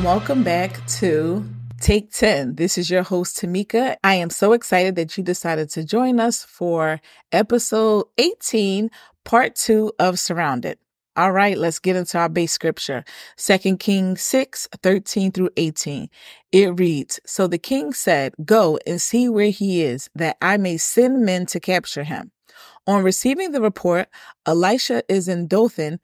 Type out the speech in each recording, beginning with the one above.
and welcome back to Take 10. This is your host, Tameka. I am so excited that you decided to join us for episode 18, part two of Surrounded. All right, let's get into our base scripture. Second Kings 6, 13 through 18. It reads, So the king said, Go and see where he is, that I may send men to capture him. On receiving the report, Elisha is in Dothan,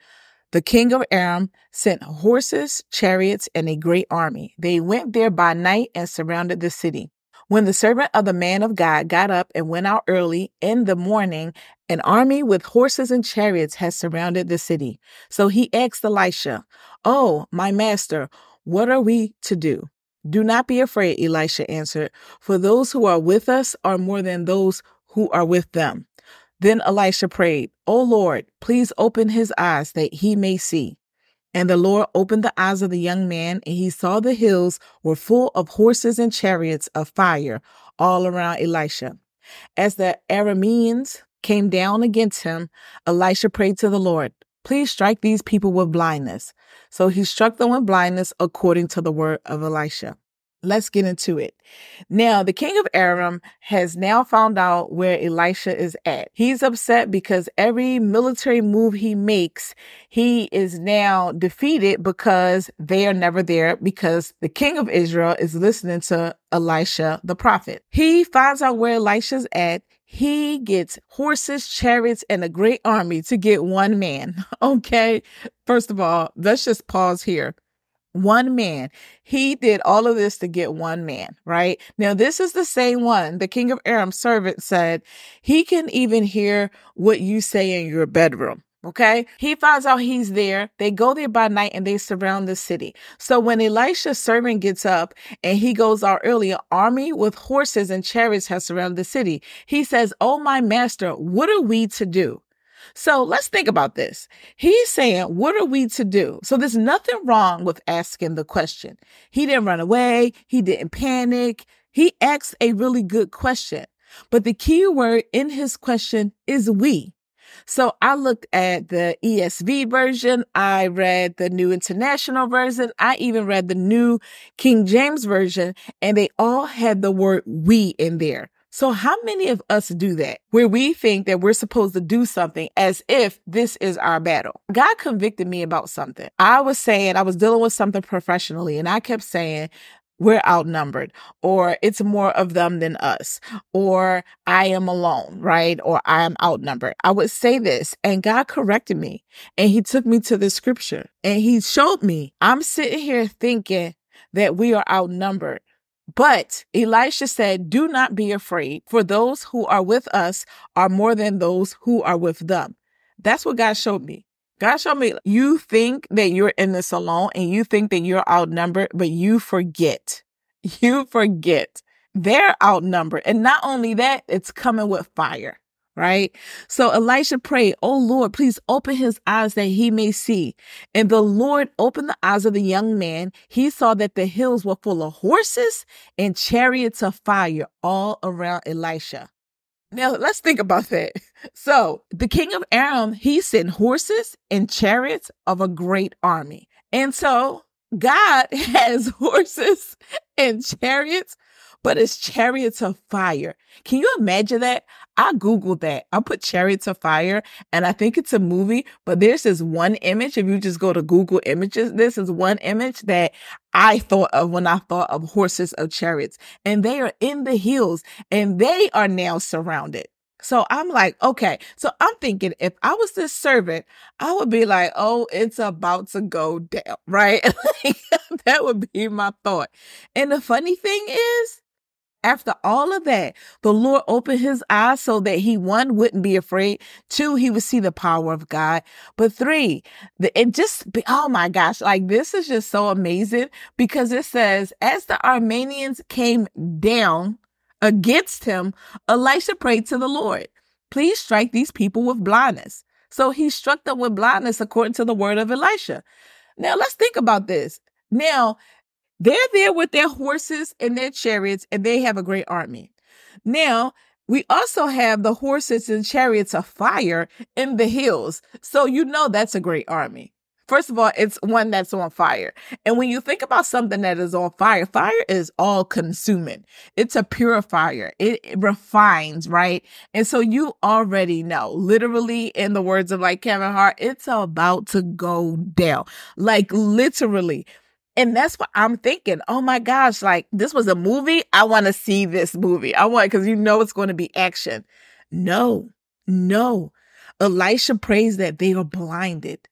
the king of Aram sent horses, chariots, and a great army. They went there by night and surrounded the city. When the servant of the man of God got up and went out early in the morning, an army with horses and chariots had surrounded the city. So he asked Elisha, Oh, my master, what are we to do? Do not be afraid, Elisha answered, for those who are with us are more than those who are with them. Then Elisha prayed, O Lord, please open his eyes that he may see. And the Lord opened the eyes of the young man, and he saw the hills were full of horses and chariots of fire all around Elisha. As the Arameans came down against him, Elisha prayed to the Lord, Please strike these people with blindness. So he struck them with blindness according to the word of Elisha let's get into it. Now, the king of Aram has now found out where Elisha is at. He's upset because every military move he makes, he is now defeated because they are never there because the king of Israel is listening to Elisha, the prophet. He finds out where Elisha's at. He gets horses, chariots, and a great army to get one man. Okay. First of all, let's just pause here one man. He did all of this to get one man, right? Now, this is the same one. The king of Aram's servant said, he can even hear what you say in your bedroom. Okay. He finds out he's there. They go there by night and they surround the city. So when Elisha's servant gets up and he goes out early, an army with horses and chariots has surrounded the city. He says, Oh, my master, what are we to do? So let's think about this. He's saying, What are we to do? So there's nothing wrong with asking the question. He didn't run away, he didn't panic. He asked a really good question. But the key word in his question is we. So I looked at the ESV version. I read the New International Version. I even read the New King James Version, and they all had the word we in there. So, how many of us do that where we think that we're supposed to do something as if this is our battle? God convicted me about something. I was saying, I was dealing with something professionally, and I kept saying, we're outnumbered, or it's more of them than us, or I am alone, right? Or I am outnumbered. I would say this, and God corrected me, and He took me to the scripture, and He showed me I'm sitting here thinking that we are outnumbered. But Elisha said, Do not be afraid, for those who are with us are more than those who are with them. That's what God showed me. God showed me you think that you're in this alone and you think that you're outnumbered, but you forget. You forget they're outnumbered. And not only that, it's coming with fire right? So Elisha prayed, Oh Lord, please open his eyes that he may see. And the Lord opened the eyes of the young man. He saw that the hills were full of horses and chariots of fire all around Elisha. Now let's think about that. So the king of Aram, he sent horses and chariots of a great army. And so God has horses and chariots but it's chariots of fire. Can you imagine that? I Googled that. I put chariots of fire and I think it's a movie, but there's this one image. If you just go to Google images, this is one image that I thought of when I thought of horses of chariots and they are in the hills and they are now surrounded. So I'm like, okay. So I'm thinking if I was this servant, I would be like, oh, it's about to go down, right? that would be my thought. And the funny thing is, after all of that, the Lord opened his eyes so that he, one, wouldn't be afraid. Two, he would see the power of God. But three, the, it just, oh my gosh, like this is just so amazing because it says, as the Arameans came down against him, Elisha prayed to the Lord, please strike these people with blindness. So he struck them with blindness according to the word of Elisha. Now let's think about this. Now, they're there with their horses and their chariots, and they have a great army. Now, we also have the horses and chariots of fire in the hills. So you know that's a great army. First of all, it's one that's on fire. And when you think about something that is on fire, fire is all consuming. It's a purifier. It, refines, right? And so you already know, literally in the words of like Kevin Hart, it's about to go down. Like literally. And that's what I'm thinking. Oh my gosh, like this was a movie. I want to see this movie. I want, cause you know it's going to be action. No, no. Elisha prays that they are blinded.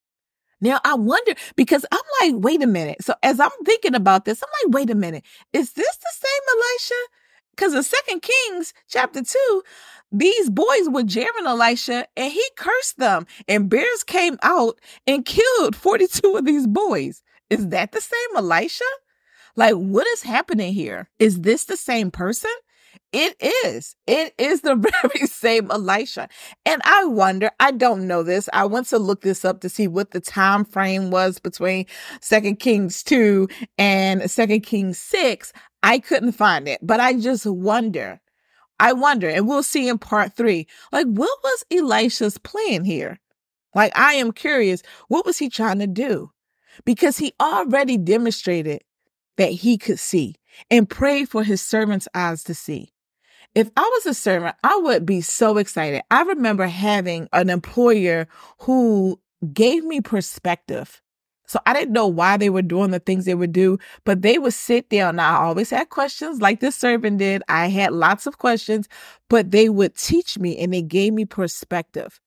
Now I wonder because I'm like, wait a minute. So as I'm thinking about this, I'm like, wait a minute. Is this the same Elisha? Because in Second Kings chapter two, these boys were jeering Elisha and he cursed them, and bears came out and killed 42 of these boys. Is that the same Elisha? Like, what is happening here? Is this the same person? It is. It is the very same Elisha. And I wonder, I don't know this. I went to look this up to see what the time frame was between Second Kings 2 and Second Kings 6. I couldn't find it, but I just wonder. I wonder, and we'll see in part three, like what was Elisha's plan here? Like, I am curious, what was he trying to do? Because he already demonstrated that he could see and prayed for his servant's eyes to see. If I was a servant, I would be so excited. I remember having an employer who gave me perspective. So I didn't know why they were doing the things they would do, but they would sit down. Now, I always had questions like this servant did. I had lots of questions, but they would teach me and they gave me perspective.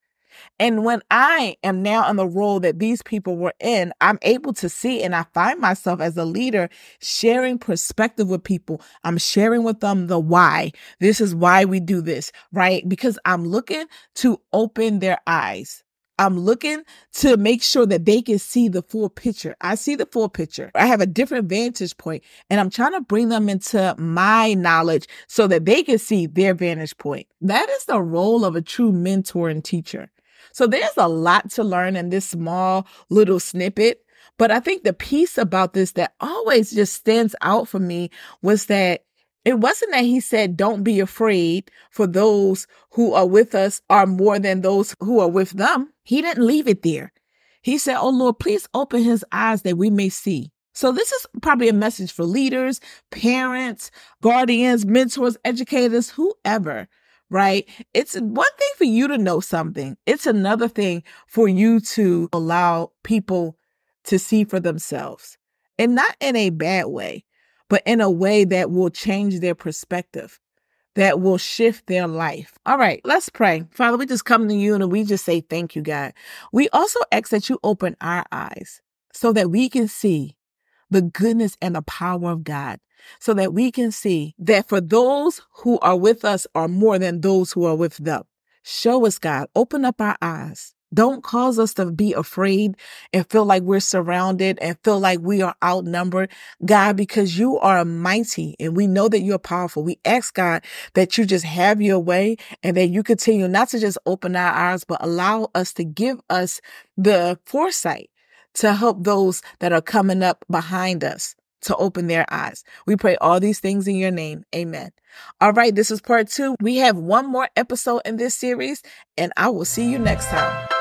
And when I am now in the role that these people were in, I'm able to see and I find myself as a leader sharing perspective with people. I'm sharing with them the why. This is why we do this, right? Because I'm looking to open their eyes. I'm looking to make sure that they can see the full picture. I see the full picture. I have a different vantage point and I'm trying to bring them into my knowledge so that they can see their vantage point. That is the role of a true mentor and teacher. So there's a lot to learn in this small little snippet. But I think the piece about this that always just stands out for me was that it wasn't that he said, don't be afraid for those who are with us are more than those who are with them. He didn't leave it there. He said, Oh Lord, please open his eyes that we may see. So this is probably a message for leaders, parents, guardians, mentors, educators, whoever right? It's one thing for you to know something. It's another thing for you to allow people to see for themselves and not in a bad way, but in a way that will change their perspective, that will shift their life. All right, let's pray. Father, we just come to you and we just say thank you, God. We also ask that you open our eyes so that we can see the goodness and the power of God so that we can see that for those who are with us are more than those who are with them. Show us, God. Open up our eyes. Don't cause us to be afraid and feel like we're surrounded and feel like we are outnumbered, God, because you are mighty and we know that you're powerful. We ask God that you just have your way and that you continue not to just open our eyes, but allow us to give us the foresight to help those that are coming up behind us to open their eyes. We pray all these things in your name. Amen. All right, this is part two. We have one more episode in this series, and I will see you next time.